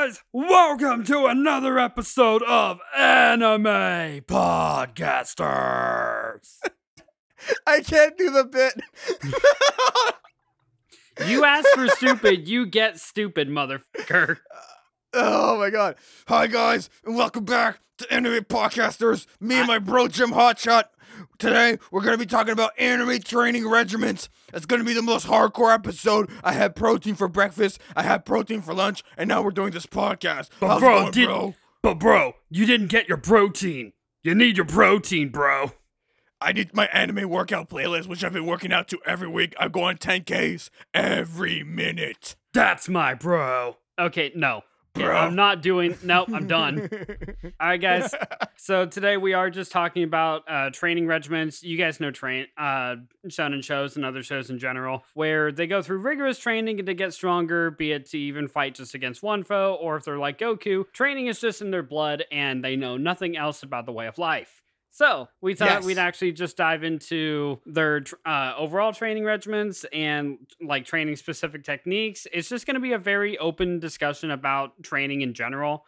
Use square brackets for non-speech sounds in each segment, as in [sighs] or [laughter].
guys, welcome to another episode of Anime Podcasters. [laughs] I can't do the bit. [laughs] You ask for stupid, you get stupid, motherfucker. [laughs] oh my god. Hi guys, and welcome back to Anime Podcasters. Me and my bro Jim Hotshot. Today we're gonna be talking about anime training regiments. It's gonna be the most hardcore episode. I had protein for breakfast, I had protein for lunch, and now we're doing this podcast. But How's it bro, going, did- bro? But bro, you didn't get your protein. You need your protein, bro. I did my anime workout playlist, which I've been working out to every week. I go on 10Ks every minute. That's my bro. Okay, no. Bro. I'm not doing. Nope, I'm done. [laughs] All right, guys. So today we are just talking about uh, training regimens. You guys know train uh, shonen shows and other shows in general, where they go through rigorous training to get stronger, be it to even fight just against one foe, or if they're like Goku, training is just in their blood and they know nothing else about the way of life. So we thought Yes. we'd actually just dive into their uh, overall training regimens and like training specific techniques. It's just going to be a very open discussion about training in general.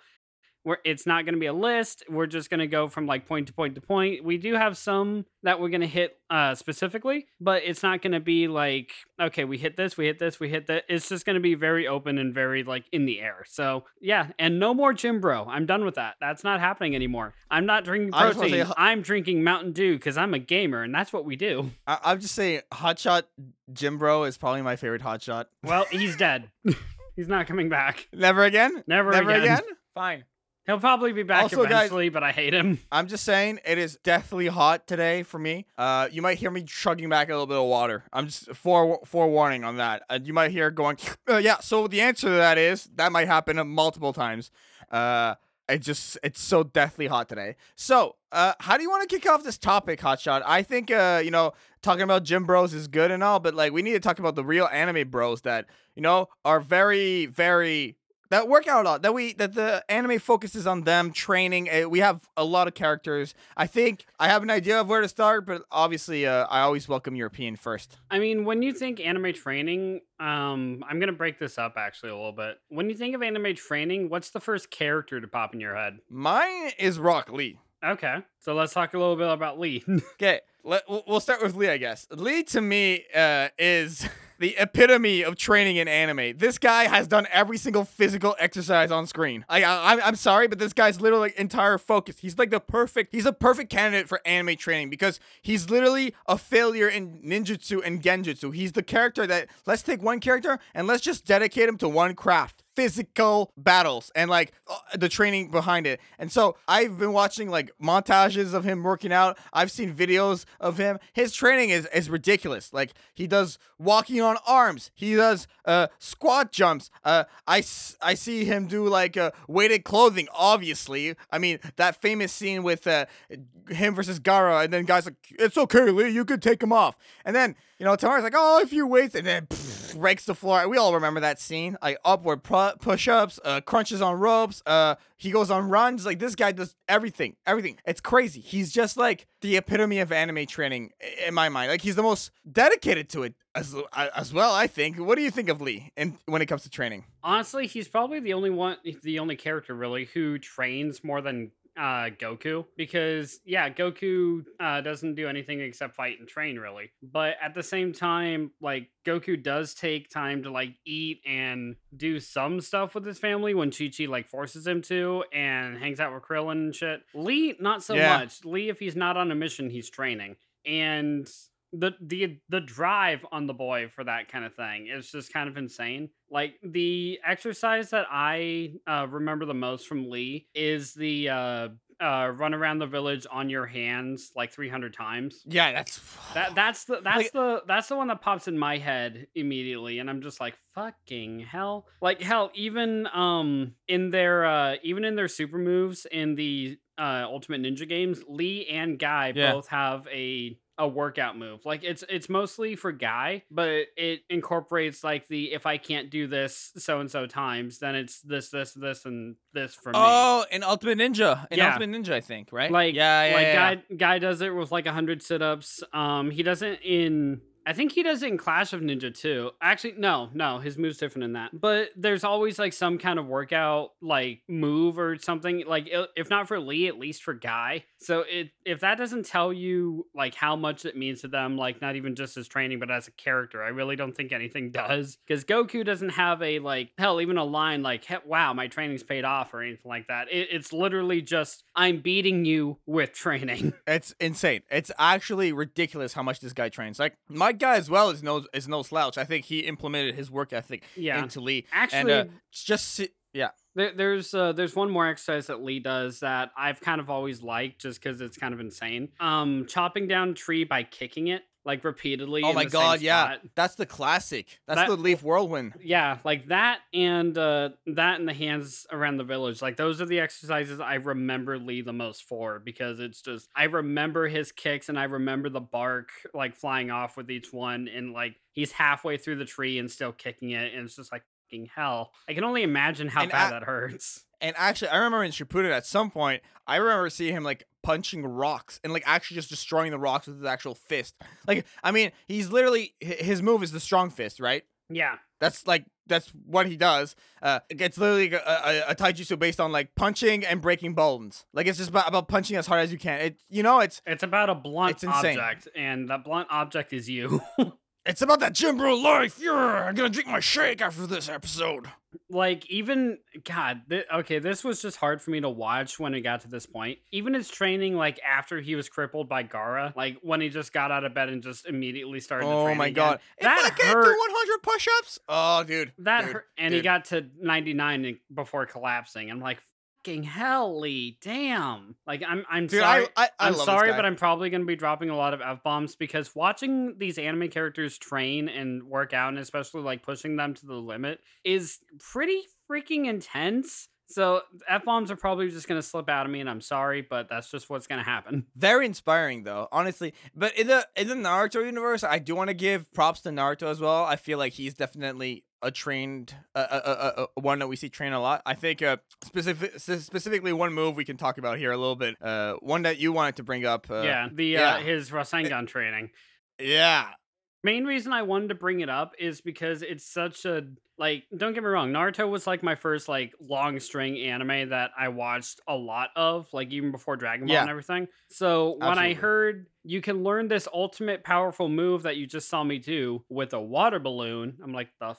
Where it's not going to be a list. We're just going to go from like point to point to point. We do have some that we're going to hit uh, specifically, but it's not going to be like okay, we hit this, we hit this, we hit that. It's just going to be very open and very like in the air. So yeah, and no more Jim Bro. I'm done with that. That's not happening anymore. I'm not drinking protein. Say, I'm drinking Mountain Dew because I'm a gamer, and that's what we do. [laughs] I- I'm just saying, Hotshot Jim Bro is probably my favorite Hotshot. Well, [laughs] he's dead. [laughs] he's not coming back. Never again? Never, Never again. again? Fine. He'll probably be back Also, guys- eventually, but I hate him. [laughs] I'm just saying, it is deathly hot today for me. Uh, you might hear me chugging back a little bit of water. I'm just fore forewarning on that. Uh, you might hear going, [laughs] uh, yeah. So the answer to that is that might happen multiple times. Uh, it just it's so deathly hot today. So, uh, how do you want to kick off this topic, Hotshot? I think uh, you know, talking about gym bros is good and all, but like we need to talk about the real anime bros that you know are very, very that work out a lot. That we that the anime focuses on them training. Uh, we have a lot of characters. I think I have an idea of where to start, but obviously, uh, I always welcome European first. I mean, when you think anime training, um, I'm gonna break this up actually a little bit. When you think of anime training, what's the first character to pop in your head? Mine is Rock Lee. Okay, so let's talk a little bit about Lee. [laughs] Okay, we'll start with Lee, I guess. Lee to me uh, is [laughs] the epitome of training in anime. This guy has done every single physical exercise on screen. I, I I'm- I'm sorry, but this guy's literally entire focus. He's like the perfect. He's a perfect candidate for anime training because he's literally a failure in ninjutsu and genjutsu. He's the character that let's take one character and let's just dedicate him to one craft physical battles and like uh, the training behind it. And so I've been watching like montages of him working out. I've seen videos of him. His training is is ridiculous. Like he does walking on arms. He does uh squat jumps. Uh I I see him do like uh weighted clothing obviously. I mean that famous scene with uh him versus Gaara and then guys like it's okay Lee, you could take him off. And then you know, Tamara's like, oh, a few weights, and then breaks the floor. We all remember that scene. Like upward pu- push-ups, uh, crunches on ropes. Uh, he goes on runs. Like this guy does everything, everything. It's crazy. He's just like the epitome of anime training in my mind. Like he's the most dedicated to it as as well. I think. What do you think of Lee? And when it comes to training, Honestly, he's probably the only one, the only character really who trains more than uh, Goku. Because yeah, Goku uh, doesn't do anything except fight and train really. But at the same time, like Goku does take time to like eat and do some stuff with his family when Chi Chi like forces him to, and hangs out with Krillin and shit. Lee, not so Yeah. much. Lee, if he's not on a mission, he's training and the the the drive on the boy for that kind of thing is just kind of insane. Like the exercise that I uh, remember the most from Lee is the uh, uh, run around the village on your hands like 300 times. yeah, that's That [sighs] that's the that's Like- the that's the one that pops in my head immediately, and I'm just like fucking hell. Like hell, even um in their uh even in their super moves in the uh Ultimate Ninja games, Lee and Guy Yeah. both have a a workout move. Like it's it's mostly for Guy, but it incorporates like the if I can't do this so and so times, then it's this this this and this for me. Oh, in Ultimate Ninja, in Yeah. Ultimate Ninja, I think, right? Like yeah, yeah, like yeah. guy guy does it with like a hundred sit ups. Um, he doesn't in I think he does it in Clash of Ninja too. Actually, no, no, his move's different than that. But there's always like some kind of workout like move or something. Like if not for Lee, at least for Guy. So it if that doesn't tell you like how much it means to them, like not even just as training, but as a character, I really don't think anything [laughs] does. Because Goku doesn't have a like hell, even a line like "Wow, my training's paid off" or anything like that. It, it's literally just I'm beating you with training. It's insane. It's actually ridiculous how much this guy trains. Like my guy as well is no is no slouch. I think he implemented his work ethic yeah, into Lee. actually. and uh, just yeah. There, there's uh, there's one more exercise that Lee does that I've kind of always liked just because it's kind of insane. Um, chopping down a tree by kicking it like repeatedly. Oh my god, yeah. That's the classic. That's That- the Leaf Whirlwind. yeah, like that and uh, that and the hands around the village. Like those are the exercises I remember Lee the most for because it's just I remember his kicks and I remember the bark like flying off with each one and like he's halfway through the tree and still kicking it and it's just like fucking hell. I can only imagine how And bad I- that hurts. And actually, I remember in Shippuden at some point, I remember seeing him like punching rocks and like actually just destroying the rocks with his actual fist. Like, I mean, he's literally his move is the strong fist, right? Yeah. That's like that's what he does. Uh, it's literally a, a, a taijutsu based on like punching and breaking bones. Like it's just about, about punching as hard as you can. It you know it's It's about a blunt It's insane. object, and that blunt object is you. [laughs] it's about that gym bro life. Yeah, I'm gonna drink my shake after this episode. like, even God, th- okay, this was just hard for me to watch when it got to this point. Even his training, like after he was crippled by Gaara, like when he just got out of bed and just immediately started. Oh my again, god! that if I can't hurt. do 100 push-ups, oh dude, That dude, hurt, and he got to 99 before collapsing. I'm like, fucking hell, Lee, damn. Like, I'm, I'm Dude, sorry. I, I, love sorry, but I'm probably going to be dropping a lot of f bombs because watching these anime characters train and work out, and especially like pushing them to the limit, is pretty freaking intense. So f bombs are probably just going to slip out of me, and I'm sorry, but that's just what's going to happen. [laughs] Very inspiring though, honestly. But in the in the Naruto universe, I do want to give props to Naruto as well. I feel like he's definitely a trained, uh, uh, uh, uh, one that we see train a lot. I think uh, specific specifically one move we can talk about here a little bit. Uh, one that you wanted to bring up. Uh, yeah, the yeah. Uh, his Rasengan training. yeah. main reason I wanted to bring it up is because it's such a like don't get me wrong Naruto was like my first like long string anime that I watched a lot of like even before Dragon Ball Yeah. and everything. So when I heard you can learn this ultimate powerful move that you just saw me do with a water balloon, I'm like the?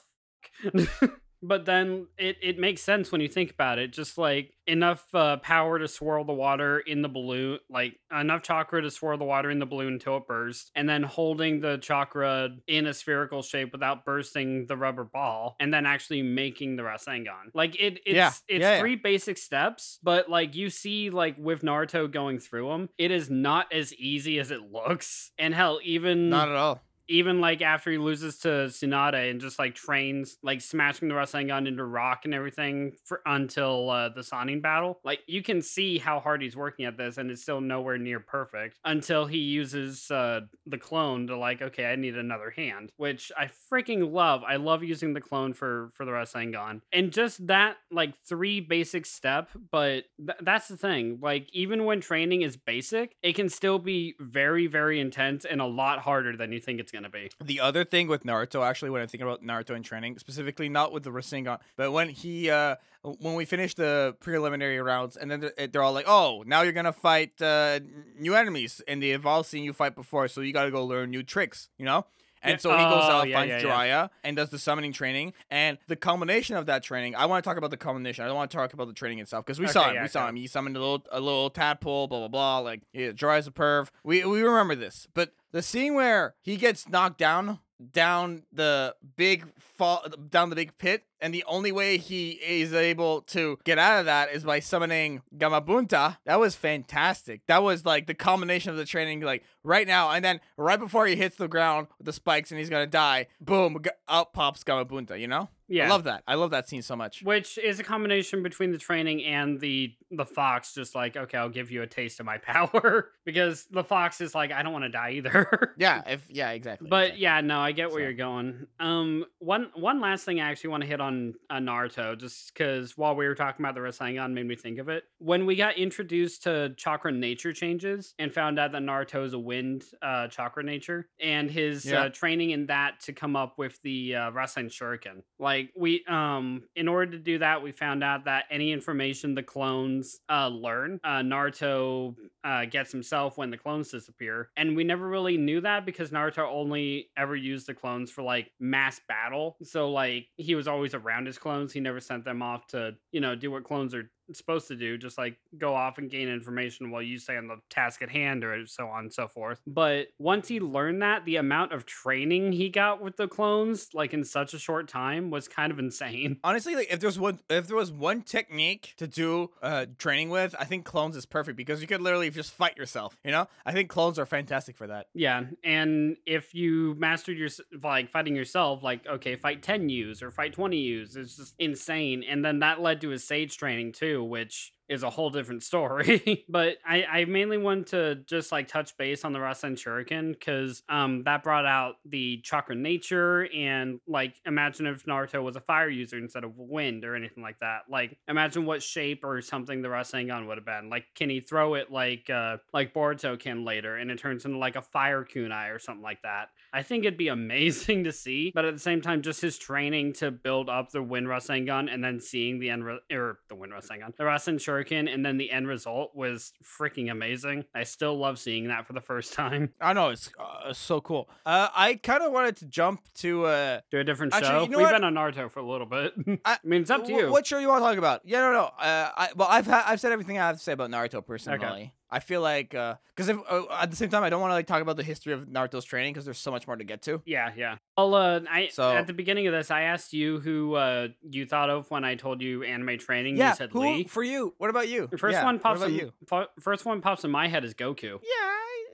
But then it, it makes sense when you think about it. Just like enough uh, power to swirl the water in the balloon, like enough chakra to swirl the water in the balloon until it bursts, and then holding the chakra in a spherical shape without bursting the rubber ball, and then actually making the Rasengan. Like it, it's Yeah, it's yeah, yeah. three basic steps, but like you see, like with Naruto going through them, it is not as easy as it looks. And hell, even Not at all. Even like after he loses to Tsunade and just like trains like smashing the Rasengan into rock and everything for until uh, the Sannin battle, like you can see how hard he's working at this and it's still nowhere near perfect until he uses uh, the clone to like, okay, I need another hand, which I freaking love. I love using the clone for for the Rasengan and just that like three basic step, but th- that's the thing. Like even when training is basic, it can still be very very intense and a lot harder than you think it's gonna be. The other thing with Naruto, actually, when I think about Naruto in training, specifically not with the Rasengan, but when he, uh, when we finish the preliminary rounds, and then they're, they're all like, "Oh, now you're gonna fight uh, new enemies, and they've all seen you fight before, so you gotta go learn new tricks," you know. And so he goes Oh, out, yeah, finds yeah, yeah. And does the summoning training. And the culmination of that training, I want to talk about the culmination. I don't want to talk about the training itself because we saw him. we saw him. He summoned a little, a little tadpole, blah blah blah. Like yeah, Jiraiya's a perv. We we remember this, but the scene where he gets knocked down down the big fall down the big pit and the only way he is able to get out of that is by summoning Gamabunta. That was fantastic. That was like the culmination of the training, like right now. And then right before he hits the ground with the spikes and he's gonna die, boom, out pops Gamabunta. You know? Yeah. I love that. I love that scene so much. which is a combination between the training and the the fox just like okay i'll give you a taste of my [laughs] power because the fox is like i don't want to die either [laughs] Yeah. If yeah, exactly. but exactly. yeah no i get where So- you're going um one one last thing i actually want to hit on on uh, Naruto just because while we were talking about the Rasengan made me think of it. When we got introduced to chakra nature changes and found out that Naruto is a wind uh, chakra nature and his Yeah. uh, training in that to come up with the uh, Rasen Shuriken. Like we, um, in order to do that, we found out that any information the clones uh, learn, uh, Naruto uh, gets himself when the clones disappear. And we never really knew that because Naruto only ever used the clones for like mass battle. So like he was always around his clones. He never sent them off to, you know, do what clones are supposed to do, just like go off and gain information while you stay on the task at hand or so on and so forth. But once he learned that, the amount of training he got with the clones, like in such a short time, was kind of insane. Honestly, like if there's one if there was one technique to do uh training with, I think clones is perfect because you could literally just fight yourself. You know, I think clones are fantastic for that. Yeah, and if you mastered your like fighting yourself, like okay, fight ten U's or fight twenty U's, it's just insane. And then that led to his sage training too, which is a whole different story. [laughs] but I, I mainly want to just like touch base on the Rasen Shuriken because um that brought out the chakra nature and like imagine if Naruto was a fire user instead of wind or anything like that. Like imagine what shape or something the Rasengan would have been. Like can he throw it like uh like Boruto can later and it turns into like a fire kunai or something like that. I think it'd be [laughs] amazing to see, but at the same time, just his training to build up the Wind Rasengan and then seeing the end or the Wind Rasengan, the Rasen Shuriken, and then the end result was freaking amazing. I still love seeing that for the first time. I know it's uh, so cool. Uh, I kind of wanted to jump to uh, Do a different Actually, show. you know We've what? been on Naruto for a little bit. [laughs] I, I- mean, it's up to you. What show you want to talk about? Yeah, no, no. Uh, I well, I've ha- I've said everything I have to say about Naruto personally. I feel like because if uh, at the same time I don't want to like talk about the history of Naruto's training because there's so much more to get to. Yeah, yeah. Well, uh, I So- at the beginning of this, I asked you who uh, you thought of when I told you anime training. yeah, you said who Lee. for you? What about you? The first Yeah, one pops in, you? fo- first one pops in my head is Goku. Yeah, I,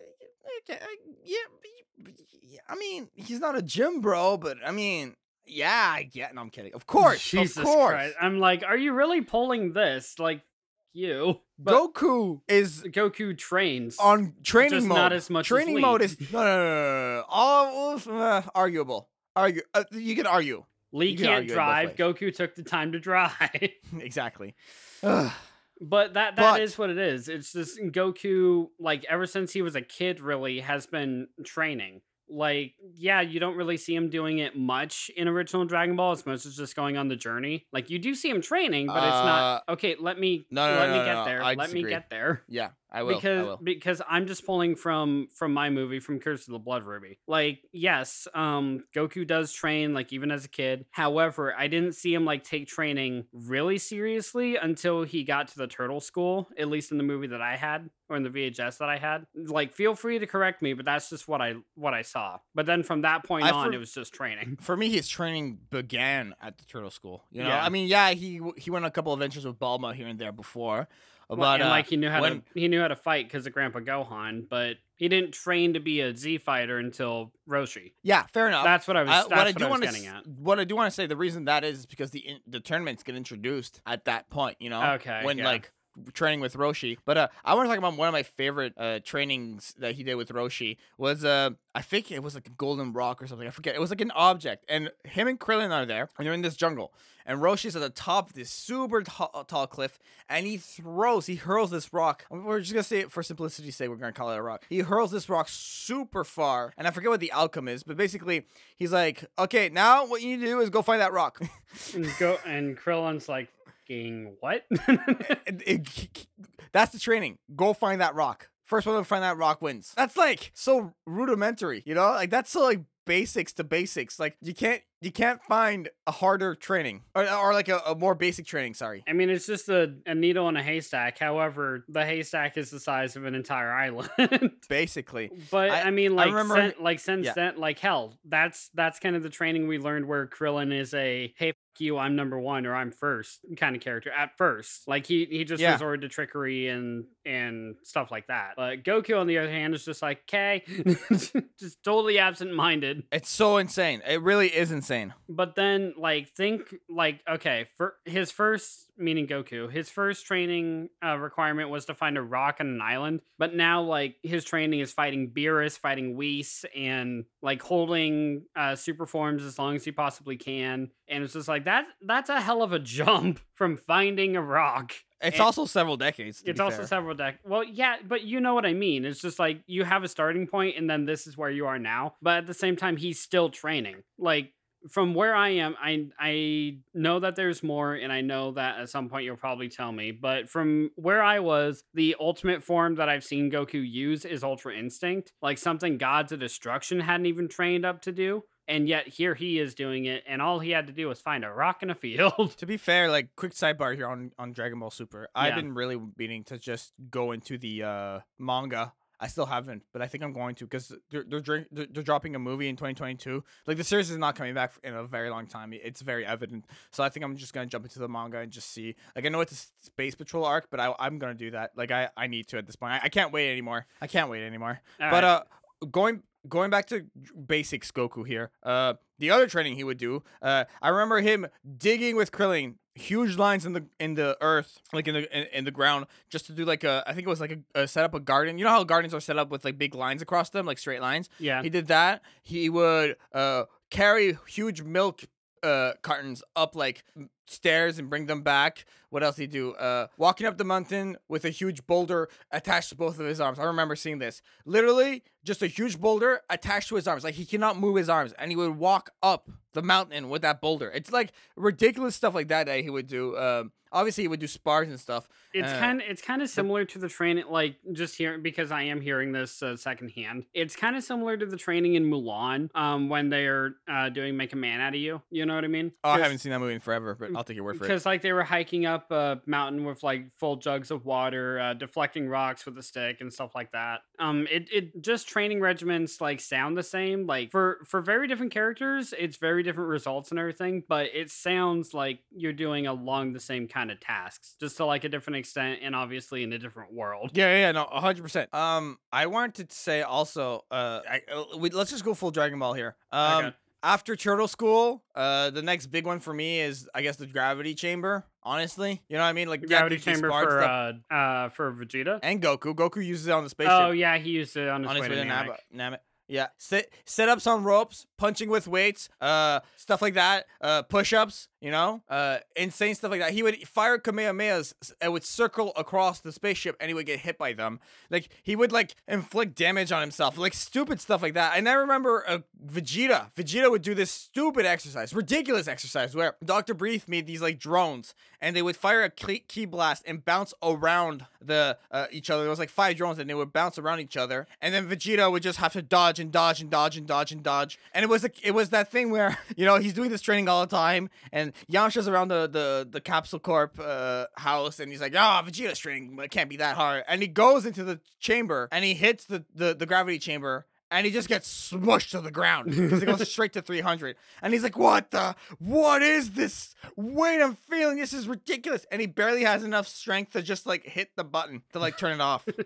okay, I, yeah, yeah, I mean, he's not a gym bro, but I mean, yeah, I get. No, I'm kidding. Of course, Jesus of course. Christ. I'm like, are you really pulling this? Like, you. But Goku is Goku trains. on training just mode. not as much training Lee. mode is [laughs] no, no, no, no, no, no. all uh, arguable. Argue. Uh, you can argue Lee can can't argue it both drive. Goku took the time to drive. [laughs] exactly. Ugh. [sighs] But that that is But- what it is. It's just Goku, like ever since he was a kid, really has been training. Like, yeah, you don't really see him doing it much in original Dragon Ball. It's mostly just going on the journey. Like you do see him training, but it's not uh, okay. Let me no, no, let no, me no, get there. I let me get there. yeah, I will. because I will. because I'm just pulling from from my movie from Curse of the Blood Ruby. Like yes, um Goku does train like even as a kid. However, I didn't see him like take training really seriously until he got to the turtle school, at least in the movie that I had or in the VHS that I had. Like feel free to correct me, but that's just what I what I saw. But then from that point I on for- it was just training. For me, his training began at the Turtle School. You know, Yeah. I mean, yeah, he he went on a couple adventures with Bulma here and there before, but Well, and uh, like he knew how when- to he knew how to fight because of Grandpa Gohan, but he didn't train to be a Z fighter until Roshi. yeah, fair enough. That's what I was. That's what I do want to what I do want to say the reason that is, is because the in, the tournaments get introduced at that point. You know, Okay, when yeah. like training with Roshi. But uh, I want to talk about one of my favorite uh trainings that he did with Roshi was uh I think it was like a golden rock or something. I forget. It was like an object, and him and Krillin are there, and they're in this jungle. And Roshi's at the top of this super tall, tall cliff, and he throws, he hurls this rock. We're just gonna say it for simplicity's sake. We're gonna call it a rock. He hurls this rock super far, and I forget what the outcome is, but basically, he's like, "Okay, now what you need to do is go find that rock." [laughs] go and Krillin's like, "Fucking what?" It- it- that's the training. Go find that rock. First one to find that rock wins. That's like so rudimentary, you know? Like that's so like basics to basics. Like you can't you can't find a harder training or, or like a, a more basic training. Sorry. I mean, it's just a, a needle in a haystack. However, the haystack is the size of an entire island. [laughs] Basically, but I- I, mean, I like, remember- sen- like since yeah. then, like hell, that's that's kind of the training we learned where Krillin is a hey. You, I'm number one, or I'm first kind of character at first. Like he he just Yeah. resorted to trickery and and stuff like that. But Goku, on the other hand, is just like, okay, [laughs] just totally absent minded. it's so insane. It really is insane. But then, like, think like okay, for his first meaning Goku, his first training uh, requirement was to find a rock on an island. But now, like, his training is fighting Beerus, fighting Whis, and like holding uh, super forms as long as he possibly can. And it's just like that. That's a hell of a [laughs] jump from finding a rock. It's And- also several decades. It's also fair. several decades. Well, yeah, but you know what I mean. It's just like you have a starting point, and then this is where you are now. But at the same time, he's still training. Like from where I am, I I know that there's more, and I know that at some point you'll probably tell me. But from where I was, the ultimate form that I've seen Goku use is Ultra Instinct, like something Gods of Destruction hadn't even trained up to do. And yet here he is doing it, and all he had to do was find a rock in a field. To be fair, like quick sidebar here on on Dragon Ball Super. I've Yeah. been really meaning to just go into the uh manga. I still haven't, but I think I'm going to because they're they're, drink, they're they're dropping a movie in 2022. Like the series is not coming back in a very long time. It's very evident. So I think I'm just gonna jump into the manga and just see. Like I know it's a space patrol arc, but I I'm gonna do that. Like I I need to at this point. I, I can't wait anymore. I can't wait anymore. All but right. uh, going going back to basics Goku here. Uh, the other training he would do. Uh, I remember him digging with Krillin, huge lines in the in the earth, like in the in, in the ground, just to do like a. I think it was like a, a set up a garden. You know how gardens are set up with like big lines across them, like straight lines. yeah, He did that. He would uh carry huge milk uh cartons up like stairs and bring them back. What else did he do? Uh walking up the mountain with a huge boulder attached to both of his arms. I remember seeing this. Literally just a huge boulder attached to his arms. Like he cannot move his arms and he would walk up the mountain with that boulder. It's like ridiculous stuff like that that he would do. Um obviously he would do spars and stuff. It's Uh, kind it's kind of similar to the training like just here because I am hearing this uh, secondhand. It's kind of similar to the training in Mulan um when they're uh doing make a man out of you. You know what I mean? Oh, I haven't seen that movie in forever, but I'll take your word for it. because like they were hiking up a mountain with like full jugs of water, uh, deflecting rocks with a stick and stuff like that. Um, it it just training regimens like sound the same. Like for for very different characters, it's very different results and everything. But it sounds like you're doing along the same kind of tasks, just to like a different extent, and obviously in a different world. Yeah, yeah, no, hundred percent. Um, I wanted to say also, uh, I, uh, we, let's just go full Dragon Ball here. Um, Okay. After Turtle School, uh, the next big one for me is, I guess, the Gravity Chamber. Honestly, you know what I mean? Like Gravity chamber for uh uh for Vegeta. and Goku. Goku uses it on the spaceship. Oh yeah, he used it on his, on his way way to Namek. Namek. Yeah, sit sit ups on ropes, punching with weights, uh, stuff like that, uh, push ups, you know, uh, insane stuff like that. He would fire Kamehamehas and would circle across the spaceship, and he would get hit by them. Like he would like inflict damage on himself, like stupid stuff like that. And I remember uh, Vegeta. Vegeta would do this stupid exercise, ridiculous exercise, where Doctor Brief made these like drones, and they would fire a ki blast and bounce around the uh, each other. There was like five drones, and they would bounce around each other, and then Vegeta would just have to dodge and dodge and dodge and dodge and dodge. And it was like it was that thing where [laughs] you know he's doing this training all the time, and Yamcha's around the the the Capsule Corp uh, house, and he's like, "Ah, Vegeta's training it can't be that hard." And he goes into the chamber, and he hits the the, the gravity chamber. And he just gets smushed to the ground [laughs] because it goes straight to 300. And he's like, What the? What is this? Wait, I'm feeling this is ridiculous. And he barely has enough strength to just like hit the button to like turn it off. [laughs]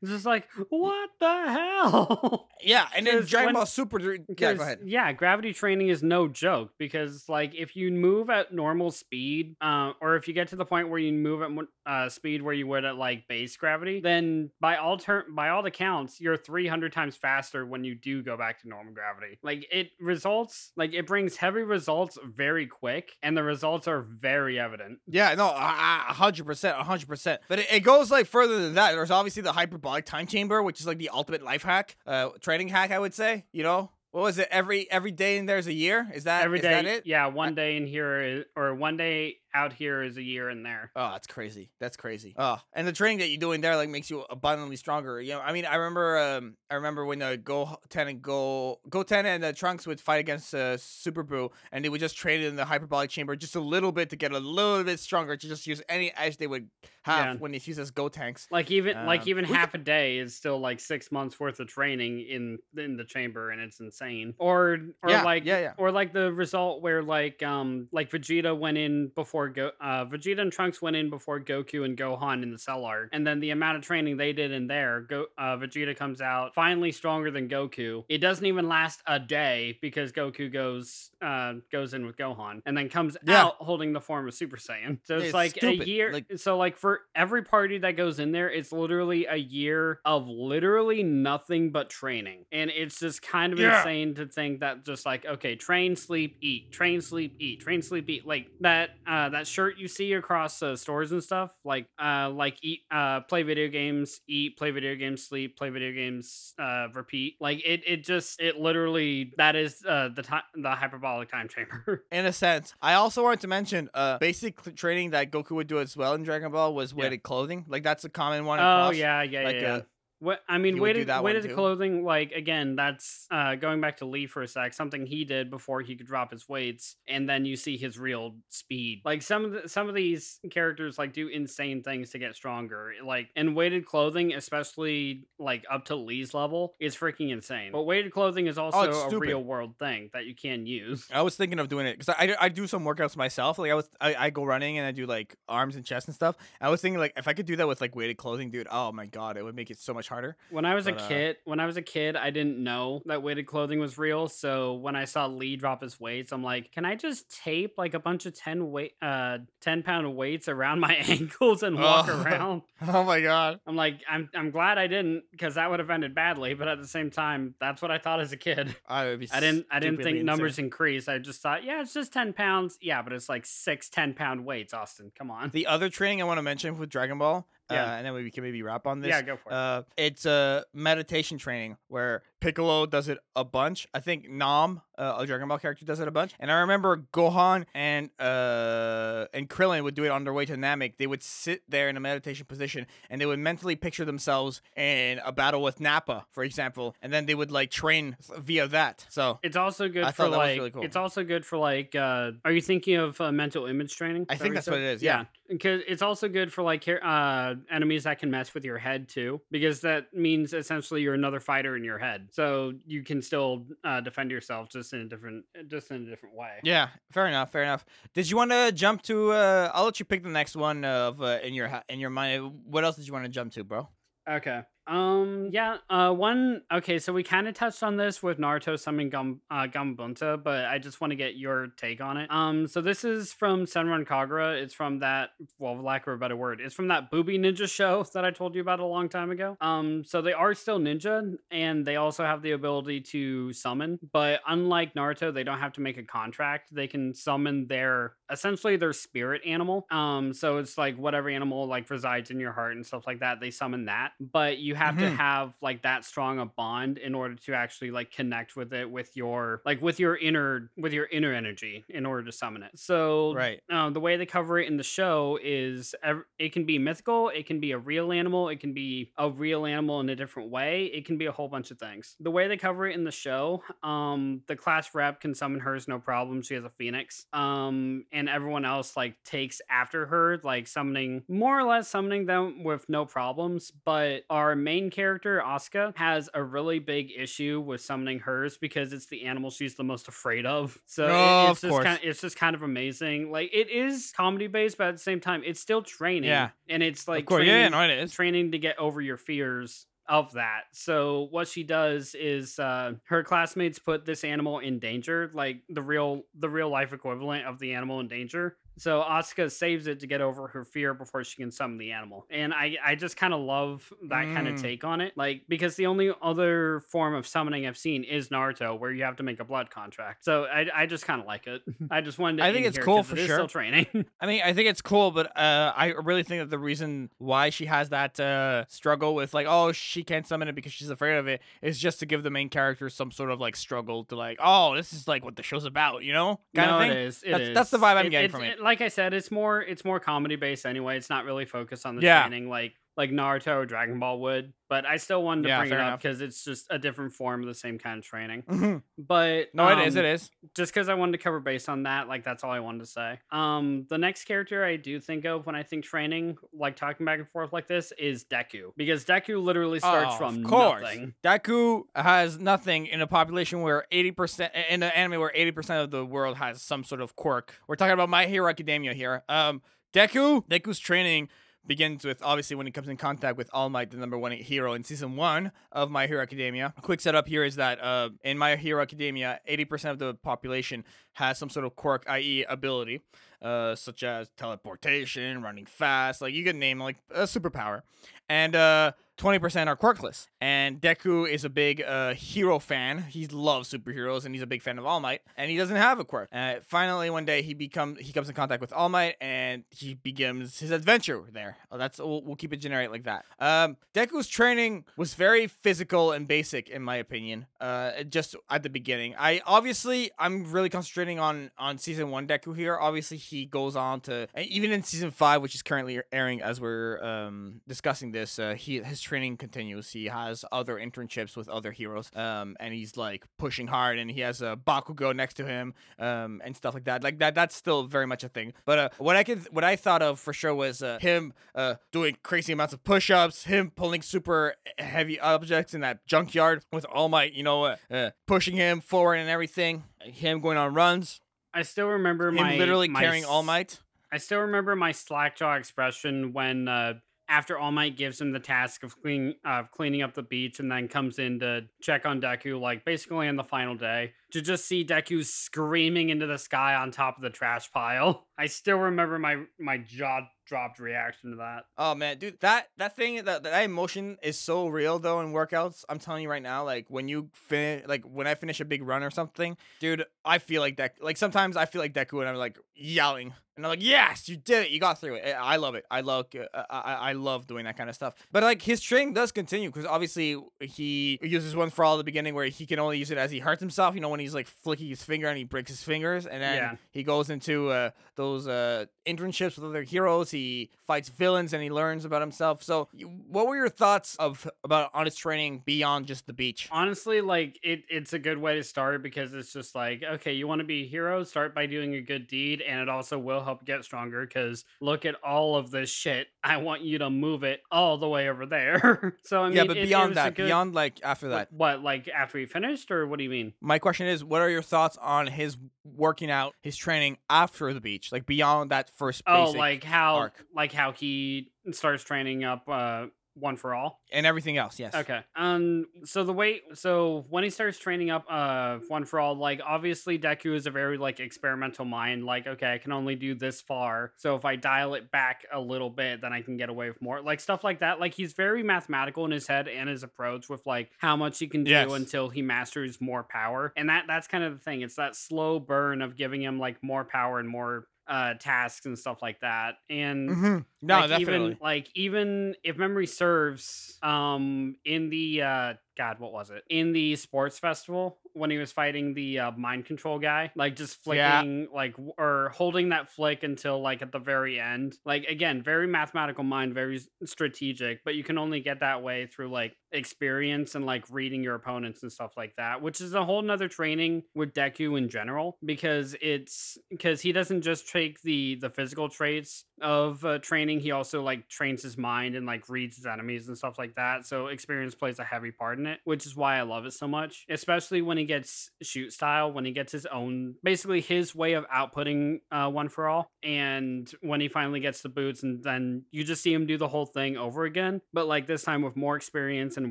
It's just like what the hell? [laughs] Yeah, and then Dragon when- Ball Super. Yeah, go ahead. Yeah, gravity training is no joke because, like, if you move at normal speed, uh, or if you get to the point where you move at uh, speed where you would at like base gravity, then by all ter- by all the counts, you're 300 times faster when you do go back to normal gravity. Like, it results like it brings heavy results very quick, and the results are very evident. Yeah, no, hundred percent, hundred percent. But it, it goes like further than that. There's obviously the hyperbolic time chamber, which is like the ultimate life hack, uh, training hack, I would say. You know, what was it? Every every day in there's a year. Is that Every is day, that it? yeah, one day in here is, or one day out here is a year in there. Oh, that's crazy. That's crazy. Oh, and the training that you're doing there like makes you abundantly stronger. You know, I mean, I remember, um, I remember when uh, Go Ten and Go Goten and uh, Trunks would fight against uh, Super Buu, and they would just trade it in the hyperbolic chamber just a little bit to get a little bit stronger to just use any edge they would have Yeah. when he use as Gotenks. Like even like Um, even half a day is still like six months worth of training in in the chamber, and it's insane. Or or Yeah, like yeah, yeah. or like the result where like um like Vegeta went in before before Go- uh, Vegeta and Trunks went in before Goku and Gohan in the Cell arc, and then the amount of training they did in there, Go- uh, Vegeta comes out finally stronger than Goku. It doesn't even last a day because Goku goes uh, goes in with Gohan, and then comes Yeah. out holding the form of Super Saiyan. So it's, It's like stupid. a year. Like- so like for every party that goes in there, it's literally a year of literally nothing but training, and it's just kind of Yeah. insane to think that just like okay, train, sleep, eat, train, sleep, eat, train, sleep, eat, like that uh, that shirt you see across uh, stores and stuff, like uh, like eat, uh, play video games, eat, play video games, sleep, play video games, uh, repeat. Like it, it just it literally that is uh, the time the hyperbolic time chamber. [laughs] in a sense. I also wanted to mention uh basic training that Goku would do as well in Dragon Ball was Yeah. weighted clothing. Like that's a common one. oh across. yeah, yeah, like, yeah. yeah. What I mean, he would do weighted weighted clothing, like again, that's uh, going back to Lee for a sec. Something he did before he could drop his weights, and then you see his real speed. Like some of the, some of these characters like do insane things to get stronger. Like and weighted clothing, especially like up to Lee's level, is freaking insane. But weighted clothing is also Oh, a real world thing that you can use. I was thinking of doing it because I, I do some workouts myself. Like I was I, I go running and I do like arms and chest and stuff. I was thinking like if I could do that with like weighted clothing, dude. Oh my god, it would make it so much harder. When I was But, a uh, kid, when I was a kid, I didn't know that weighted clothing was real. So when I saw Lee drop his weights, I'm like, can I just tape like a bunch of ten weight, uh, ten pound weights around my [laughs] ankles and walk Oh. around? [laughs] Oh my god. I'm like, I'm I'm glad I didn't because that would have ended badly. But at the same time, that's what I thought as a kid. [laughs] I would be. I didn't I didn't think numbers increase. I just thought, yeah, it's just ten pounds. Yeah, but it's like six 10 pound weights. Austin, come on. The other training I want to mention with Dragon Ball, Yeah. uh, and then we can maybe wrap on this. yeah, go for it. Uh, it's a meditation training where Piccolo does it a bunch. I think Nam, uh, a Dragon Ball character, does it a bunch. And I remember Gohan and uh and Krillin would do it on their way to Namek. They would sit there in a meditation position and they would mentally picture themselves in a battle with Nappa, for example, and then they would like train via that. So It's also good I for thought that was like really cool. it's also good for like uh are you thinking of uh, mental image training? I think that's said? what it is, yeah. Because it's also good for like uh enemies that can mess with your head too because that means essentially you're another fighter in your head. So you can still uh, defend yourself just in a different just in a different way. yeah, fair enough, fair enough. Did you want to jump to? uh I'll let you pick the next one of uh, in your in your mind. What else did you want to jump to, bro? Okay. Um. Yeah. Uh. One. Okay. So we kind of touched on this with Naruto summoning Gum uh, but I just want to get your take on it. Um. So this is from Senran Kagura. It's from that. Well, lack of a better word, it's from that Booby Ninja show [laughs] that I told you about a long time ago. Um. So they are still ninja, and they also have the ability to summon. But unlike Naruto, they don't have to make a contract. They can summon their essentially their spirit animal. Um. So it's like whatever animal like resides in your heart and stuff like that. They summon that, but you have to Mhm. have like that strong a bond in order to actually like connect with it with your like with your inner with your inner energy in order to summon it. So Right. uh, the way they cover it in the show is ev- it can be mythical, it can be a real animal, it can be a real animal in a different way, it can be a whole bunch of things. The way they cover it in the show, um, the class rep can summon hers no problem. She has a phoenix, um, and everyone else like takes after her, like summoning more or less summoning them with no problems. But our main character Asuka has a really big issue with summoning hers because it's the animal she's the most afraid of. So Oh, it's of just course. kind it's just kind of amazing. Like it is comedy based, but at the same time, it's still training. Yeah. and it's like of training, yeah, no, it is. training to get over your fears of that. So what she does is uh her classmates put this animal in danger, like the real the real life equivalent of the animal in danger. So Asuka saves it to get over her fear before she can summon the animal. And I I just kind of love that kind of Mm. take on it. Like because the only other form of summoning I've seen is Naruto where you have to make a blood contract. So I I just kind of like it. [laughs] I just wanted to I think it's cool for it sure. Still training. [laughs] I mean, I think it's cool, but uh, I really think that the reason why she has that uh, struggle with like, oh, she can't summon it because she's afraid of it, is just to give the main character some sort of like struggle to like, oh, this is like what the show's about, you know, kind no, of thing. it is. It That's- is. that's the vibe I'm It- getting from it. Like I said, it's more it's more comedy based anyway. It's not really focused on the Yeah. training. Like like Naruto or Dragon Ball would. But I still wanted to Yeah, bring it up because it's just a different form of the same kind of training. Mhm. But No, it is. um, It is. just because I wanted to cover base on that, like that's all I wanted to say. Um, the next character I do think of when I think training, like talking back and forth like this, is Deku because Deku literally starts Oh, from of course. nothing. Deku has nothing in a population where 80% in an anime where 80% of the world has some sort of quirk. We're talking about My Hero Academia here. Um Deku, Deku's training begins with obviously when he comes in contact with All Might, the number one hero in season one of My Hero Academia. A quick setup here is that uh, in My Hero Academia, 80% of the population has some sort of quirk, i.e., ability, uh, such as teleportation, running fast, like you could name like a superpower. And uh, 20% are quirkless. And Deku is a big uh, hero fan. He loves superheroes and he's a big fan of All Might. And he doesn't have a quirk. Uh, finally, one day he becomes he comes in contact with All Might and he begins his adventure there. Oh, that's we'll, we'll keep it generic like that. Um, Deku's training was very physical and basic in my opinion. Uh, just at the beginning, I obviously I'm really concentrating on on season one Deku here. Obviously, he goes on to even in season five, which is currently airing as we're um discussing this. Uh, he his training continues. He has other internships with other heroes. Um, and he's like pushing hard, and he has a Bakugo next to him. Um, and stuff like that. Like that. That's still very much a thing. But uh, what I could what I thought of for sure was uh, him uh doing crazy amounts of push-ups, him pulling super heavy objects in that junkyard with All Might. You know, uh, uh, pushing him forward and everything. Him going on runs. I still remember Him my literally my carrying All s- Might. I still remember my slackjaw expression when uh, after All Might gives him the task of clean of cleaning up the beach and then comes in to check on Deku, like basically on the final day, to just see Deku screaming into the sky on top of the trash pile. [laughs] I still remember my my jaw dropped reaction to that. Oh man, dude, that that thing that that emotion is so real though in workouts. I'm telling you right now, like when you finish, like when I finish a big run or something, dude, I feel like that. Like sometimes I feel like Deku and I'm like yelling, and I'm like, yes, you did it, you got through it. I love it. I love uh, I I I love doing that kind of stuff. But like his training does continue because obviously he uses one for all at the beginning where he can only use it as he hurts himself. You know when he's like flicking his finger and he breaks his fingers, and then Yeah. he goes into uh, those uh, internships with other heroes. He fights villains and he learns about himself. So, what were your thoughts of about on his training beyond just the beach? Honestly, like it, it's a good way to start because it's just like, okay, you want to be a hero, start by doing a good deed, and it also will help get stronger. Because look at all of this shit. I want you to move it all the way over there. [laughs] so I mean, yeah, but it- it beyond a that, good- beyond like after that, what, what, like after he finished, or what do you mean? my question is, what are your thoughts on his working out, his training after the beach, like beyond that first Oh, like how, arc. like how he starts training up uh, one for all. and everything else? Yes. Okay. Um. So the way. So when he starts training up, uh, one for all, like obviously Deku is a very like experimental mind. Like, okay, I can only do this far. So if I dial it back a little bit, then I can get away with more. Like stuff like that. Like he's very mathematical in his head and his approach with like how much he can do Yes. until he masters more power. And that that's kind of the thing. It's that slow burn of giving him like more power and more uh tasks and stuff like that. And Mm-hmm. No, like definitely. even like even if memory serves um in the uh god what was it in the sports festival when he was fighting the uh, mind control guy like just Yeah. flicking like w- or holding that flick until like at the very end like again very mathematical mind very strategic but you can only get that way through like experience and like reading your opponents and stuff like that which is a whole nother training with deku in general because it's because he doesn't just take the the physical traits of uh, training he also like trains his mind and like reads his enemies and stuff like that so experience plays a heavy part in it which is why i love it so much especially when he gets shoot style when he gets his own basically his way of outputting uh, one for all and when he finally gets the boots and then you just see him do the whole thing over again but like this time with more experience and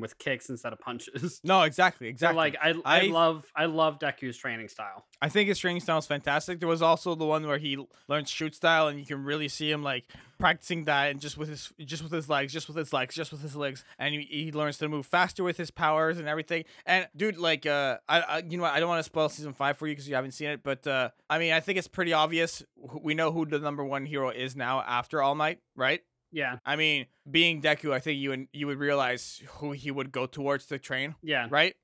with kicks instead of punches no, exactly, [laughs] so exactly. like I, I I- love i love deku's training style I think his training style is fantastic. There was also the one where he learns shoot style, and you can really see him like practicing that, and just with his just with his legs, just with his legs, just with his legs, and he, he learns to move faster with his powers and everything. And dude, like, uh, I, I you know what? I don't want to spoil season five for you because you haven't seen it, but uh, I mean, I think it's pretty obvious. We know who the number one hero is now after All Might, right? yeah I mean, being Deku, I think you would you would realize who he would go towards to train, yeah right?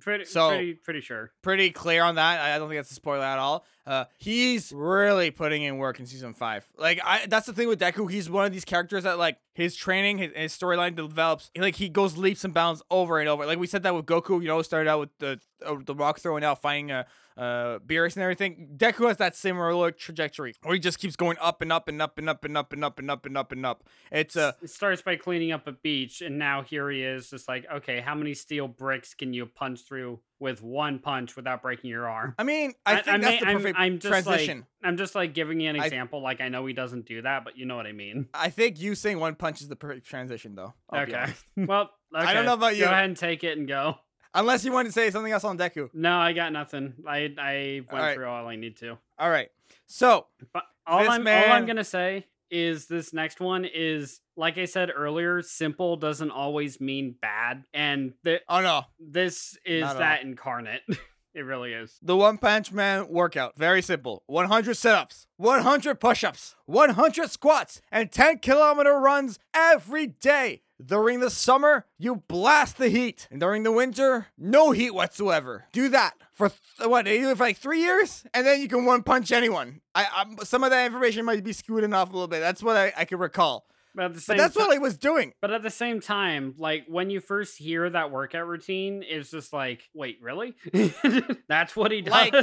Pretty, So- pretty, pretty sure. Pretty clear on that. I don't think that's a spoiler at all. Uh, he's really putting in work in season five. Like, I that's the thing with Deku. He's one of these characters that like his training, his, his storyline develops. Like he goes leaps and bounds over and over. Like we said that with Goku. You know, started out with the uh, the rock throwing out, fighting uh, uh Beerus and everything. Deku has that similar trajectory where he just keeps going up and up and up and up and up and up and up and up and up. It's uh It starts by cleaning up a beach, and now here he is, just like, okay, how many steel bricks can you punch through with one punch without breaking your arm? I mean, I think that's may- the I'm- perfect I'm, just transition. Like, I'm just like giving you an I- example. like I know he doesn't do that, but you know what I mean. I think you saying one punch is the perfect transition, though. I'll okay. [laughs] well, okay. [laughs] I don't know about you. Go ahead and take it and go. Unless you want to say something else on Deku. No, I got nothing. I I went Alright. through all I need to. All right. So But all I'm all I'm gonna say is this next one is like I said earlier, simple doesn't always mean bad, and Oh no, this is Not at that incarnate. [laughs] it really is. the One Punch Man workout very simple: 100 sit-ups, 100 push-ups, 100 squats, and 10 kilometer runs every day. During the summer, you blast the heat, and during the winter, no heat whatsoever. Do that for th- what? Do it for like three years, and then you can one punch anyone. I, I some of that information might be skewed off a little bit. That's what I, I can recall. But But that's ti- what he was doing. But at the same time, like when you first hear that workout routine, it's just like, wait, really? [laughs] That's what he does. Like,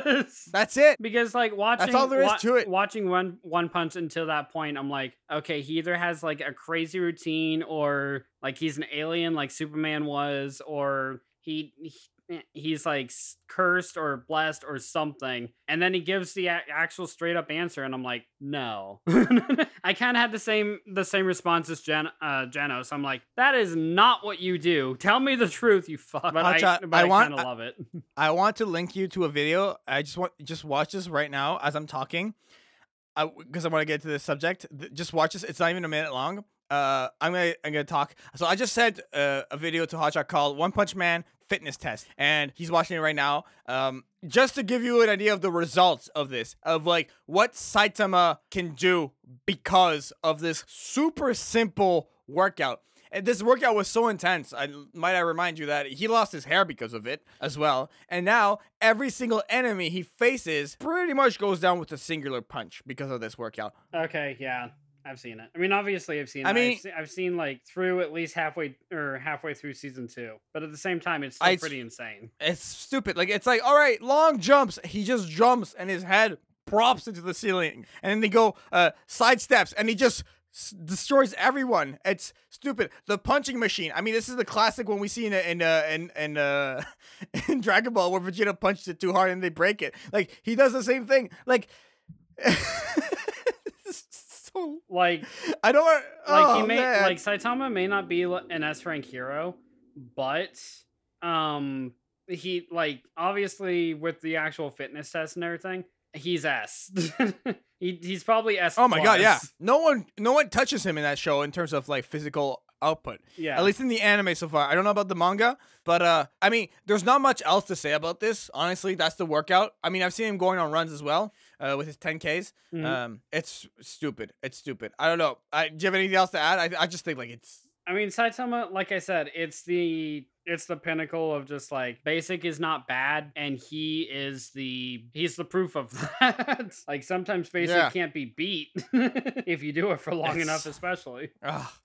That's it. because like watching that's all there is wa- to it. watching one one punch until that point i'm like okay he either has like a crazy routine or like he's an alien like superman was or he, he he's like cursed or blessed or something and then he gives the a- actual straight up answer and i'm like no [laughs] i kind of had the same the same response as Jan- uh i'm like that is not what you do tell me the truth you fuck but i, Hotshot, but I I, want- kind of love it [laughs] I want to link you to a video. I just want just watch this right now as I'm talking, because I, want to get to this subject. Just watch this. It's not even a minute long. Uh, I'm gonna I'm gonna talk. So I just sent uh, a video to Hotshot called One Punch Man Fitness Test, and he's watching it right now. Um, just to give you an idea of the results of this, of like what Saitama can do because of this super simple workout. And this workout was so intense. I might I remind you that he lost his hair because of it as well. And now every single enemy he faces pretty much goes down with a singular punch because of this workout. Okay, yeah, I've seen it. I mean, obviously, I've seen. I I mean- I've, se- I've seen like through at least halfway or halfway through season two. But at the same time, it's still I- pretty insane. It's stupid. Like it's like, all right, long jumps. He just jumps and his head props into the ceiling, and then they go uh, side steps, and he just s- destroys everyone. It's stupid. The punching machine. I mean, this is the classic one we see in in uh, in in, uh, [laughs] in Dragon Ball where Vegeta punched it too hard and they break it. Like he does the same thing. Like. [laughs] so, [laughs] Like, I don't like oh, he may man. like Saitama may not be an S rank hero, but um, he like obviously with the actual fitness test and everything, he's S. [laughs] he he's probably S. Oh my god, yeah. No one no one touches him in that show in terms of like physical output. yeah. At least in the anime so far. I don't know about the manga, but uh I mean, there's not much else to say about this. Honestly, that's the workout. I mean, I've seen him going on runs as well, uh, with his 10Ks. Mhm. Um it's stupid. It's stupid. I don't know. I, do you have anything else to add? I I just think like it's I mean, Saitama, like I said, it's the it's the pinnacle of just like basic is not bad, and he is the he's the proof of [laughs] that. like sometimes basic Yeah. can't be beat [laughs] if you do it for long It's- enough, especially.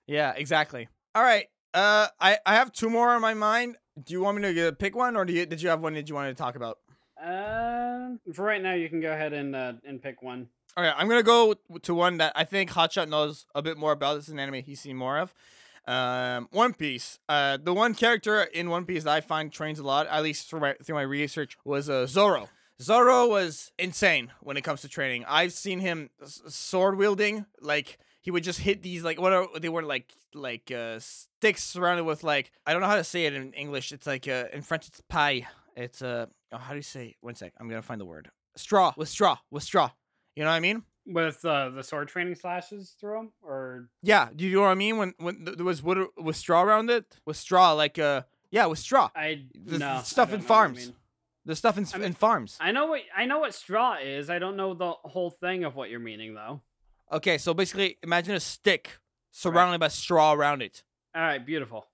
Yeah, exactly. All right. Uh I I have two more on my mind. Do you want me to uh, pick one or do you did you have one that you wanted to talk about? Uh, for right now, you can go ahead and uh, and pick one. All right, I'm gonna go to one that I think Hotshot knows a bit more about. This is an anime he's seen more of. Um, One Piece. Uh, the one character in One Piece that I find trains a lot, at least through my through my research, was uh, Zoro. Zoro was insane when it comes to training. I've seen him sword wielding, like he would just hit these like what are they were like like uh, sticks surrounded with like I don't know how to say it in English. It's like uh, in French it's pie. It's a oh, how do you say? One sec, I'm gonna find the word. Straw with straw with straw. You know what I mean? With uh, the sword training slashes through them, or Yeah, do you know what I mean? When when th- there was wood with straw around it, with straw like uh yeah, with straw. I The no I stuff don't in know what you farms. mean. The stuff in, I mean- in farms. I know what I know what straw is. I don't know the whole thing of what you're meaning though. Okay, so basically, imagine a stick surrounded by straw around it. All right, beautiful.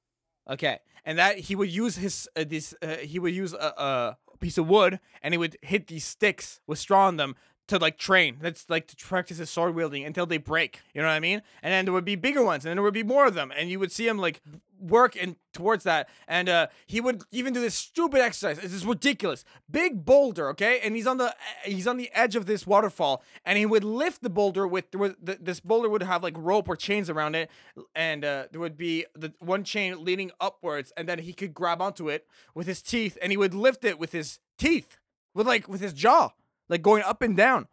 Okay, and that he would use his uh, this uh, he would use a, a piece of wood and he would hit these sticks with straw on them to like train. That's like to practice his sword wielding until they break. You know what I mean? And then there would be bigger ones, and then there would be more of them, and you would see him like work in towards that. And uh, he would even do this stupid exercise. This is ridiculous. Big boulder, okay, and he's on the he's on the edge of this waterfall, and he would lift the boulder with, with the, this boulder would have like rope or chains around it, and uh, there would be the one chain leading upwards, and then he could grab onto it with his teeth, and he would lift it with his teeth, with like with his jaw like going up and down.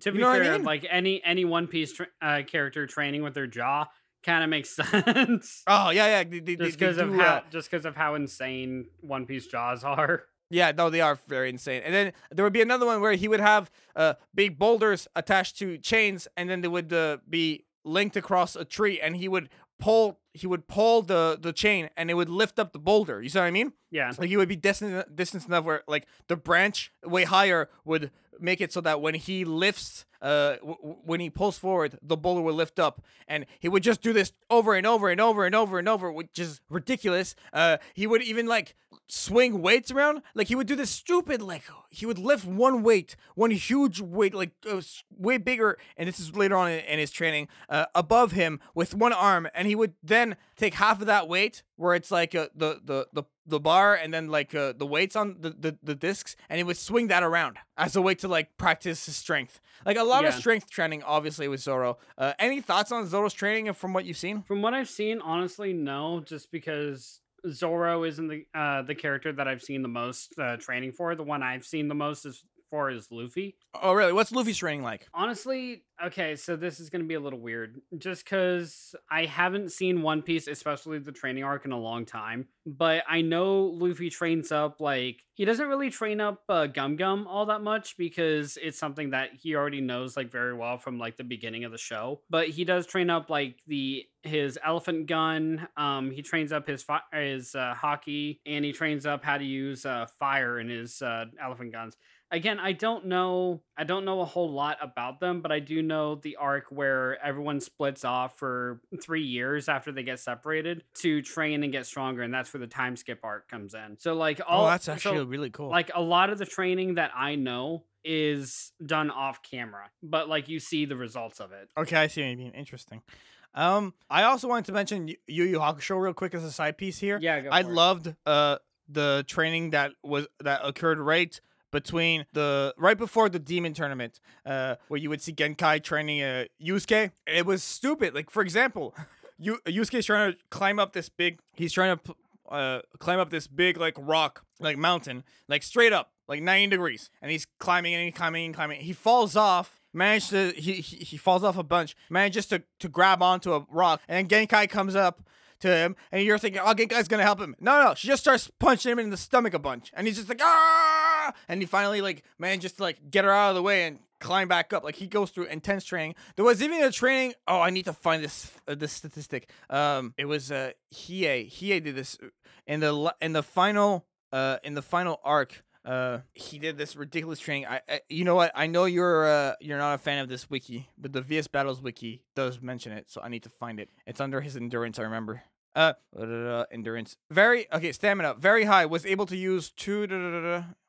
To be You know what I fair, mean? like any any One Piece tra- uh, character training with their jaw kind of makes [laughs] sense. Oh yeah, yeah. They, they, just because of do, how uh, just because of how insane One Piece jaws are. [laughs] yeah, no, they are very insane. And then there would be another one where he would have uh big boulders attached to chains, and then they would uh, be linked across a tree, and he would pull he would pull the the chain, and it would lift up the boulder. You see what I mean? Yeah. Like he would be distant distance enough where like the branch way higher would make it so that when he lifts uh w- when he pulls forward the boulder will lift up. And he would just do this over and over and over and over and over which is ridiculous. Uh he would even like swing weights around. Like he would do this stupid like he would lift one weight one huge weight like uh, way bigger and this is later on in, in his training uh, above him with one arm. And he would then take half of that weight where it's like uh, the the the the bar and then like uh, the weights on the, the the discs and he would swing that around as a way to like practice his strength like a lot of strength training obviously with zoro uh, any thoughts on zoro's training from what you've seen From what I've seen, honestly, no. Just because Zoro isn't the uh, the character that I've seen the most uh, training for. The one I've seen the most is for is Luffy. oh really what's luffy's training like Honestly, okay, so this is going to be a little weird just because I haven't seen One Piece, especially the training arc, in a long time. But I know Luffy trains up, like, he doesn't really train up uh, Gum Gum all that much because it's something that he already knows, like, very well from, like, the beginning of the show. But he does train up, like, the his elephant gun. Um, he trains up his fi- his uh, Haki, and he trains up how to use uh, fire in his uh, elephant guns again i don't know i don't know a whole lot about them but i do know the arc where everyone splits off for three years after they get separated to train and get stronger and that's where the time skip arc comes in so like all oh that's so, actually really cool like a lot of the training that i know is done off camera but like you see the results of it Okay, I see what you mean. Interesting. Um, I also wanted to mention Yu Yu Hakusho real quick as a side piece here. yeah go I for it. loved uh the training that was that occurred right between the right before the demon tournament, uh, where you would see Genkai training uh, Yusuke. It was stupid. Like for example, [laughs] Yu Yusuke's trying to climb up this big. He's trying to uh climb up this big like rock like mountain like straight up like 90 degrees, and he's climbing and he's climbing and climbing. He falls off. Managed to he, he he falls off a bunch. Manages to to grab onto a rock, and Genkai comes up to him, and you're thinking, oh, Genkai's gonna help him. No, no, she just starts punching him in the stomach a bunch, and he's just like, ah! And he finally like manages to like get her out of the way and climb back up. Like he goes through intense training. There was even a training. Oh, I need to find this uh, this statistic. Um, it was uh Hiei. Hiei did this in the in the final uh in the final arc. Uh, he did this ridiculous training. I, I, you know what? I know you're uh you're not a fan of this wiki, but the VS Battles wiki does mention it, so I need to find it. It's under his endurance. I remember. Uh, endurance. Very okay. Stamina very high. Was able to use two.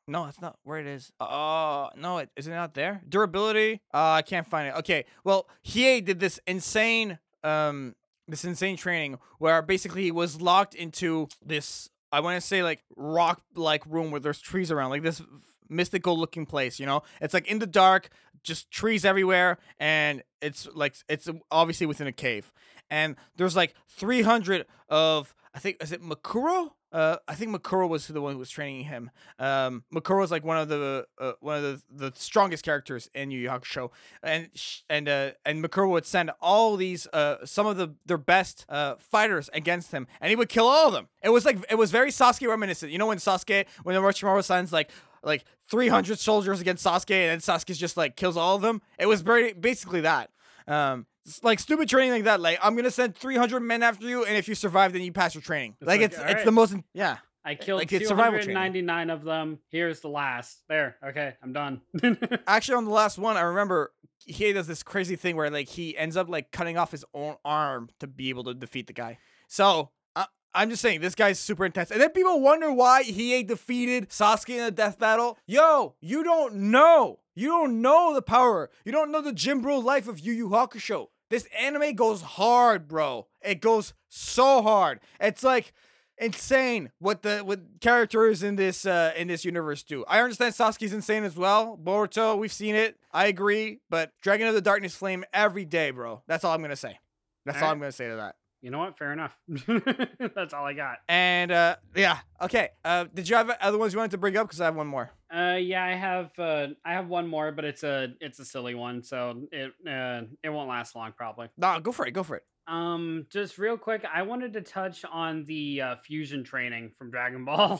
No, it's not where it is. Oh no, it is it not there? Durability. Uh, I can't find it. Okay. Well, Hiei did this insane um this insane training where basically he was locked into this I want to say like rock like room where there's trees around, like this mystical looking place, you know? It's like in the dark, just trees everywhere and it's like it's obviously within a cave. And there's like 300 of I think is it Mukuro? Uh, I think Mukuro was the one who was training him. Um, Mukuro is like one of the uh, one of the, the strongest characters in Yu Yu Hakusho, and sh- and uh, and Mukuro would send all these uh some of the their best uh fighters against him, and he would kill all of them. It was like it was very Sasuke reminiscent. You know when Sasuke when Orochimaru sends like like 300 soldiers against Sasuke, and then Sasuke just like kills all of them. It was very basically that. Um, like stupid training like that. Like I'm gonna send 300 men after you, and if you survive, then you pass your training. It's like, like, it's all it's right. the most yeah. i killed like it's survival training. 299 of them here's the last there okay i'm done [laughs] Actually, on the last one, I remember he does this crazy thing where like he ends up like cutting off his own arm to be able to defeat the guy. So. I I'm just saying this guy's super intense. And then people wonder why he ain't defeated Sasuke in a death battle. Yo, you don't know. You don't know the power. You don't know the gym bro life of Yu Yu Hakusho. This anime goes hard, bro. It goes so hard. It's like insane what the what characters in this uh in this universe do. I understand Sasuke's insane as well. Boruto, we've seen it. I agree, but Dragon of the Darkness Flame every day, bro. That's all I'm gonna say. That's all, Alright. I'm gonna say to that. You know what? Fair enough. [laughs] That's all I got. And uh yeah, okay. Uh did you have other ones you wanted to bring up? Because I have one more. Uh, yeah, I have uh, I have one more, but it's a it's a silly one, so it uh, it won't last long probably. No, go for it. Go for it. Um, just real quick, I wanted to touch on the uh, fusion training from Dragon Ball.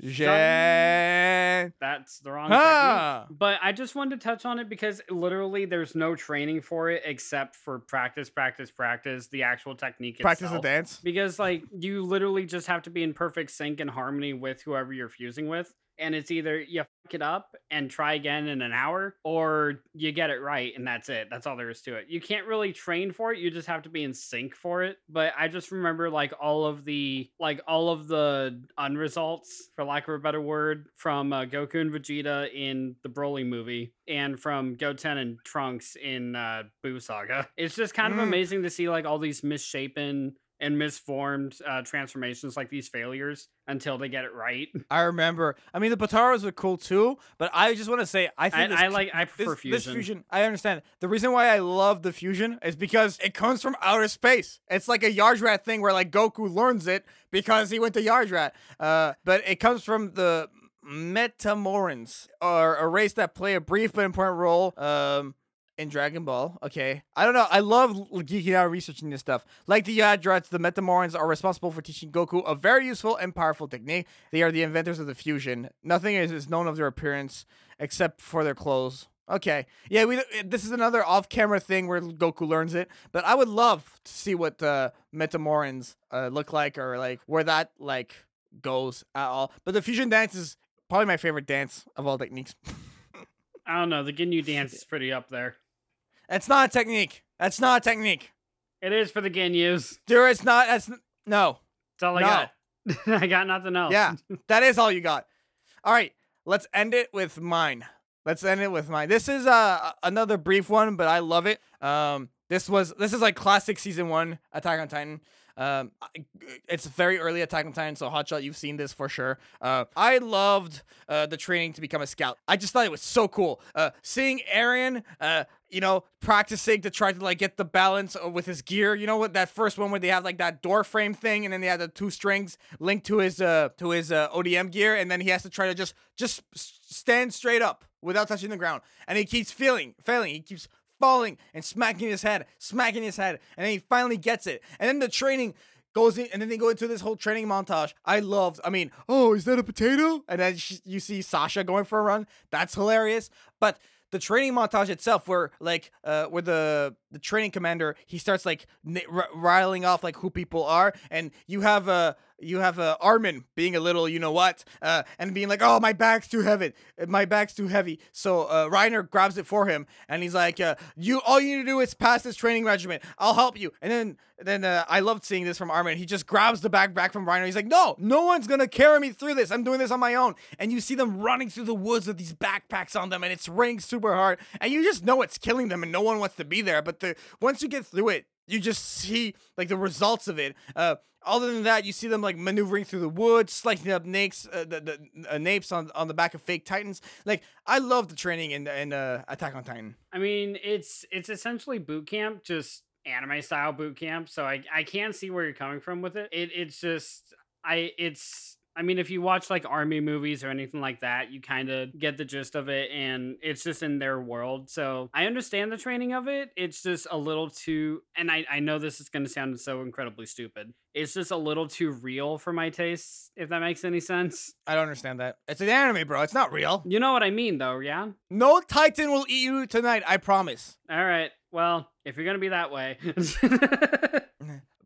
Fusion. That's the wrong technique. But I just wanted to touch on it because literally there's no training for it except for practice, practice, practice, the actual technique Practice the dance. Because like you literally just have to be in perfect sync and harmony with whoever you're fusing with. And it's either you it up and try again in an hour, or you get it right and that's it. That's all there is to it. You can't really train for it. You just have to be in sync for it. But I just remember like all of the like all of the unresults, for lack of a better word, from uh, Goku and Vegeta in the Broly movie, and from Goten and Trunks in uh, Buu Saga. It's just kind of Mm. amazing to see like all these misshapen and misformed uh, transformations, like these failures, until they get it right. [laughs] I remember. I mean, the Potaras were cool too, but I just want to say, I I, think this I like I prefer this fusion. fusion. I understand. The reason why I love the fusion is because it comes from outer space. It's like a Yardrat thing where like Goku learns it because he went to Yardrat. Uh, but it comes from the Metamorans, or a race that play a brief but important role. Um. In Dragon Ball, okay. I don't know. I love geeking out researching this stuff. Like the Yardrats, the Metamorans are responsible for teaching Goku a very useful and powerful technique. They are the inventors of the fusion. Nothing is, is known of their appearance except for their clothes. Okay. Yeah, we this is another off-camera thing where Goku learns it, but I would love to see what uh Metamorans uh, look like or like where that like goes at all. But the fusion dance is probably my favorite dance of all techniques. [laughs] I don't know. The Ginyu dance is pretty up there. That's not a technique. That's not a technique. It is for the Ginyus. There is not that's no. That's all I No. got. [laughs] I got nothing else. Yeah. That is all you got. All right, let's end it with mine. Let's end it with mine. This is uh another brief one, but I love it. Um, this was this is like classic season one Attack on Titan. Um, it's very early Attack on Titan, so Hotshot, you've seen this for sure. Uh, I loved uh the training to become a scout. I just thought it was so cool. Uh, seeing Eren, uh, you know, practicing to try to like get the balance uh, with his gear. You know what? That first one where they have like that door frame thing, and then they have the two strings linked to his uh to his uh, ODM gear, and then he has to try to just just stand straight up without touching the ground, and he keeps feeling failing. He keeps falling and smacking his head, smacking his head, and then he finally gets it. And then the training goes in, and then they go into this whole training montage. I loved. I mean, oh, is that a potato? And then you see Sasha going for a run. That's hilarious. But the training montage itself, where like, uh, where the the training commander he starts like n- r- riling off like who people are, and you have uh you have uh, Armin being a little, you know what, uh, and being like, "Oh, my back's too heavy. My back's too heavy." So uh, Reiner grabs it for him, and he's like, uh, "You, all you need to do is pass this training regimen. I'll help you." And then, then uh, I loved seeing this from Armin. He just grabs the bag back from Reiner. He's like, "No, no one's gonna carry me through this. I'm doing this on my own." And you see them running through the woods with these backpacks on them, and it's raining super hard, and you just know it's killing them, and no one wants to be there. But the once you get through it, you just see like the results of it. Uh, other than that, you see them like maneuvering through the woods, slicing up napes, uh, the, the uh, napes on, on the back of fake titans. Like I love the training in in uh, Attack on Titan. I mean, it's it's essentially boot camp, just anime style boot camp. So I I can see where you're coming from with it. It it's just I it's I mean, if you watch like army movies or anything like that, you kind of get the gist of it, and it's just in their world. So I understand the training of it. It's just a little too, and I I know this is going to sound so incredibly stupid. It's just a little too real for my tastes, if that makes any sense. I don't understand that. It's an anime, bro. It's not real. You know what I mean, though, yeah. No Titan will eat you tonight. I promise. All right. Well, if you're gonna be that way. [laughs]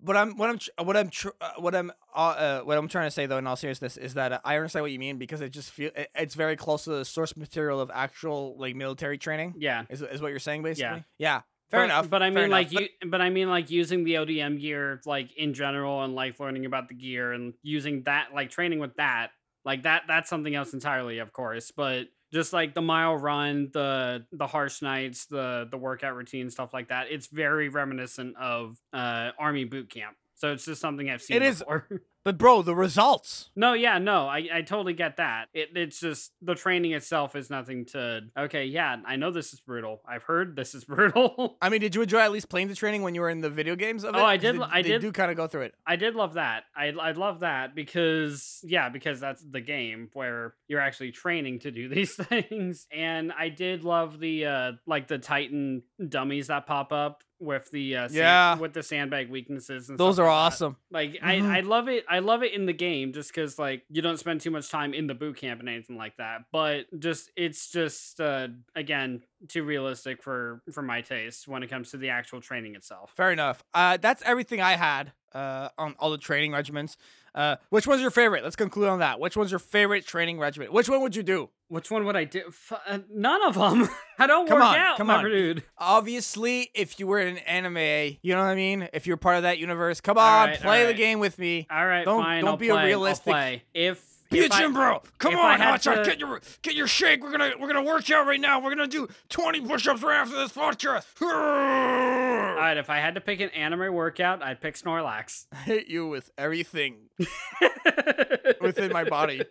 But I'm what I'm what I'm tr- uh, what I'm uh, uh, what I'm trying to say though, in all seriousness, is that uh, I understand what you mean because it just feel it, it's very close to the source material of actual like military training. yeah. Is, is what you're saying basically? Yeah. Fair but, enough. But I mean, like you. But I mean, like using the ODM gear, like in general, and like learning about the gear and using that, like training with that, like that. That's something else entirely, of course. But just like the mile run, the the harsh nights, the the workout routine, stuff like that. It's very reminiscent of uh army boot camp. So it's just something I've seen It is- before. [laughs] But bro, the results. No, yeah, no, I, I totally get that. It, it's just the training itself is nothing to. Okay, yeah, I know this is brutal. I've heard this is [laughs] brutal. I mean, did you enjoy at least playing the training when you were in the video games of it? Oh, I did They, I they did- do kind of go through it. I did love that. I I love that because yeah, because that's the game where you're actually training to do [laughs] these things. And I did love the uh like the Titan dummies that pop up with the uh sand- Yeah. with the sandbag weaknesses and Those are like that. awesome. Like Mhm. I, I love it. I love it in the game just because like you don't spend too much time in the boot camp and anything like that. But just it's just uh again too realistic for for my taste when it comes to the actual training itself. Fair enough. Uh, that's everything I had uh, on all the training regimens. Uh, which one's your favorite? Let's conclude on that. Which one's your favorite training regiment? Which one would you do? Which one would I do? F- uh, none of them. [laughs] I don't Come work on, out, come on. dude. Obviously, if you were in an anime, you know what I mean. If you're part of that universe, come on, right, play all the game with me. All right, Don't- fine. don't I'll be a play, I'll realistic- If Be a if gym bro. Come on, Hotshot, to- get your get your shake. We're gonna we're gonna work out right now. We're gonna do 20 push-ups right after this podcast. [laughs] All right, if I had to pick an anime workout, I'd pick Snorlax. [laughs] I hit you with everything [laughs] within my body.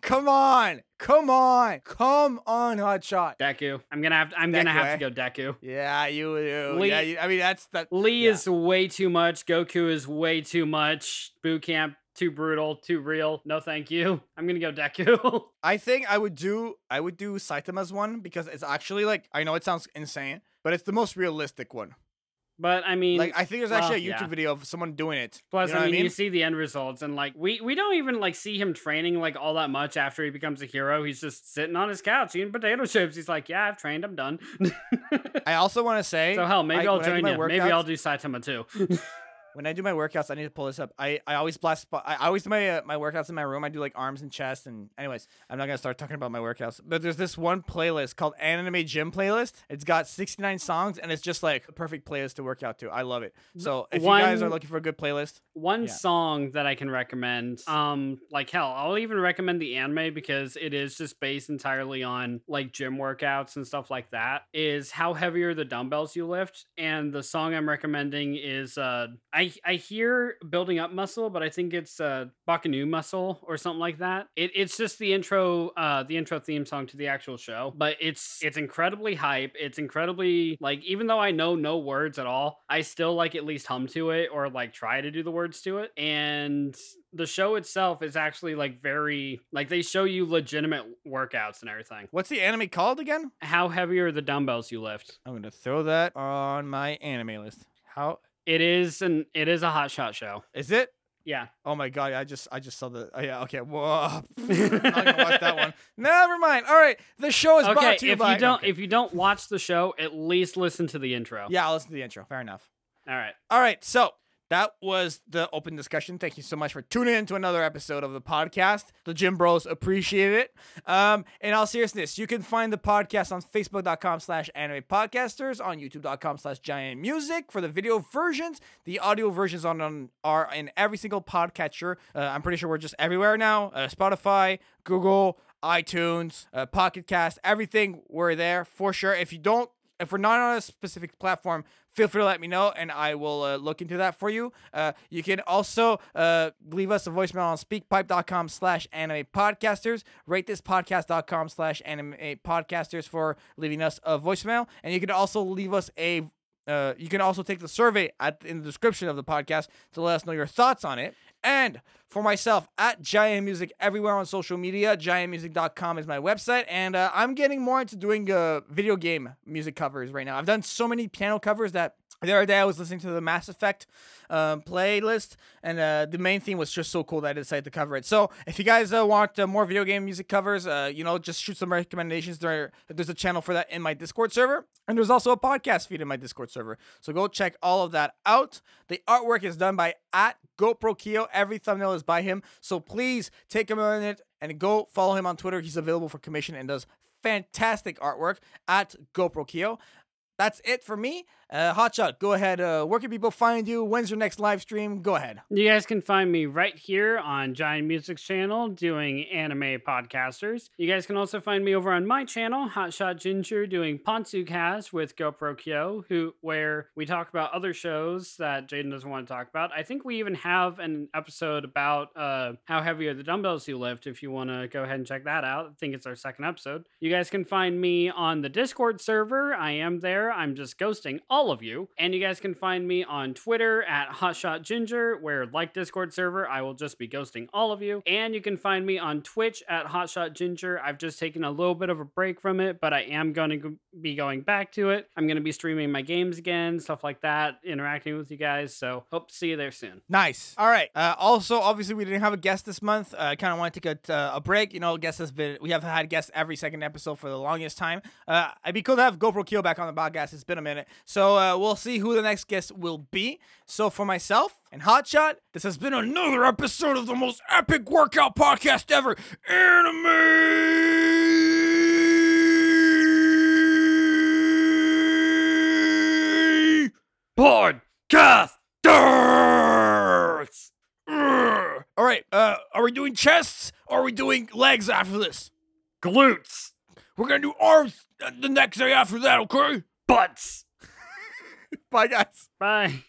Come on, come on, come on, Hotshot. Deku. I'm gonna have. To, I'm gonna have eh? to go Deku. Yeah, you do. Lee- Yeah, you, I mean that's that. Lee yeah. is way too much. Goku is way too much. Boot camp too brutal, too real. No, thank you. I'm gonna go Deku. [laughs] I think I would do I would do Saitama's one because it's actually like I know it sounds insane, but it's the most realistic one. but I mean, Like I think there's actually well, a YouTube yeah. video of someone doing it. Plus, you know I what mean, you see the end results, and like we we don't even like see him training like all that much after he becomes a hero. He's just sitting on his couch eating potato chips. He's like, "Yeah, I've trained. I'm done." [laughs] I also want to say so hell, maybe I- I'll when join you. Maybe I'll do Saitama too. [laughs] when I do my workouts, I need to pull this up. I, I always blast. I I always do my uh, my workouts in my room. I do like arms and chest. And anyways, I'm not gonna start talking about my workouts. But there's this one playlist called Anime Gym Playlist. It's got 69 songs, and it's just like the perfect playlist to work out to. I love it. So if you guys are looking for a good playlist, One Yeah. song that I can recommend, um, like hell, I'll even recommend the anime because it is just based entirely on like gym workouts and stuff like that. Is how heavy are the dumbbells you lift? And the song I'm recommending is uh, I I hear building up muscle, but I think it's uh Bakanu muscle or something like that. It, it's just the intro, uh, the intro theme song to the actual show, but it's it's incredibly hype. It's incredibly like even though I know no words at all, I still like at least hum to it or like try to do the words to it. And the show itself is actually like very like they show you legitimate workouts and everything. what's the anime called again? How heavy are the dumbbells you lift? I'm gonna throw that on my anime list. How It is an it is a hot shot show. is it? Yeah. Oh my god! I just I just saw the. Oh yeah. Okay. Whoa. [laughs] I'm not gonna watch that one. [laughs] Never mind. All right. The show is Okay, brought to you if by. you don't okay. if you don't watch the show, at least listen to the intro. yeah, I'll listen to the intro. Fair enough. All right. All right. So that was the open discussion. Thank you so much for tuning in to another episode of the podcast. The Gym Bros appreciate it. Um, in all seriousness, you can find the podcast on Facebook.com slash anime podcasters, on YouTube.com slash giant music for the video versions. The audio versions on, on are in every single podcatcher. Uh, I'm pretty sure we're just everywhere now. Uh, Spotify, Google, iTunes, uh, Pocket Cast, everything. We're there for sure. If you don't if we're not on a specific platform, feel free to let me know and I will uh, look into that for you. Uh, you can also uh, leave us a voicemail on speakpipe.com slash anime podcasters, ratethispodcast.com slash anime podcasters for leaving us a voicemail. And you can also leave us a uh, you can also take the survey at in the description of the podcast to let us know your thoughts on it. And for myself, at Giant Music everywhere on social media, giantmusic.com is my website. And uh, I'm getting more into doing uh, video game music covers right now. I've done so many piano covers that the other day I was listening to the Mass Effect um, playlist, and uh, the main theme was just so cool that I decided to cover it. So if you guys uh, want uh, more video game music covers, uh, you know, just shoot some recommendations. There, there's a channel for that in my Discord server, and there's also a podcast feed in my Discord server. So go check all of that out. The artwork is done by at GoPro Keo. Every thumbnail is by him. So please take a minute and go follow him on Twitter. He's available for commission and does fantastic artwork at GoPro Keo. That's it for me. Uh, Hotshot, go ahead. Uh, where can people find you? When's your next live stream? Go ahead. You guys can find me right here on Giant Music's channel doing anime podcasters. You guys can also find me over on my channel, Hotshot Ginger, doing Ponsu Cast with GoPro Kyo, who where we talk about other shows that Jaden doesn't want to talk about. I think we even have an episode about uh, how heavy are the dumbbells you lift. If you want to go ahead and check that out, I think it's our second episode. You guys can find me on the Discord server. I am there. I'm just ghosting all of you. And you guys can find me on Twitter at Hotshot Ginger, where like Discord server, I will just be ghosting all of you. And you can find me on Twitch at Hotshot Ginger. I've just taken a little bit of a break from it, but I am going to be going back to it. I'm going to be streaming my games again, stuff like that, interacting with you guys. So hope to see you there soon. Nice. All right. Uh, also, obviously, we didn't have a guest this month. I uh, kind of wanted to take a, uh, a break. You know, guest has been we have had guests every second episode for the longest time. Uh, it'd be cool to have GoPro Kyo back on the podcast. It's been a minute, so uh, we'll see who the next guest will be. So for myself and Hotshot, this has been another episode of the most epic workout podcast ever, Anime Podcasters. All right, uh, are we doing chests or are we doing legs after this? Glutes. We're gonna do arms the next day after that, okay? Butts. [laughs] Bye, guys. Bye.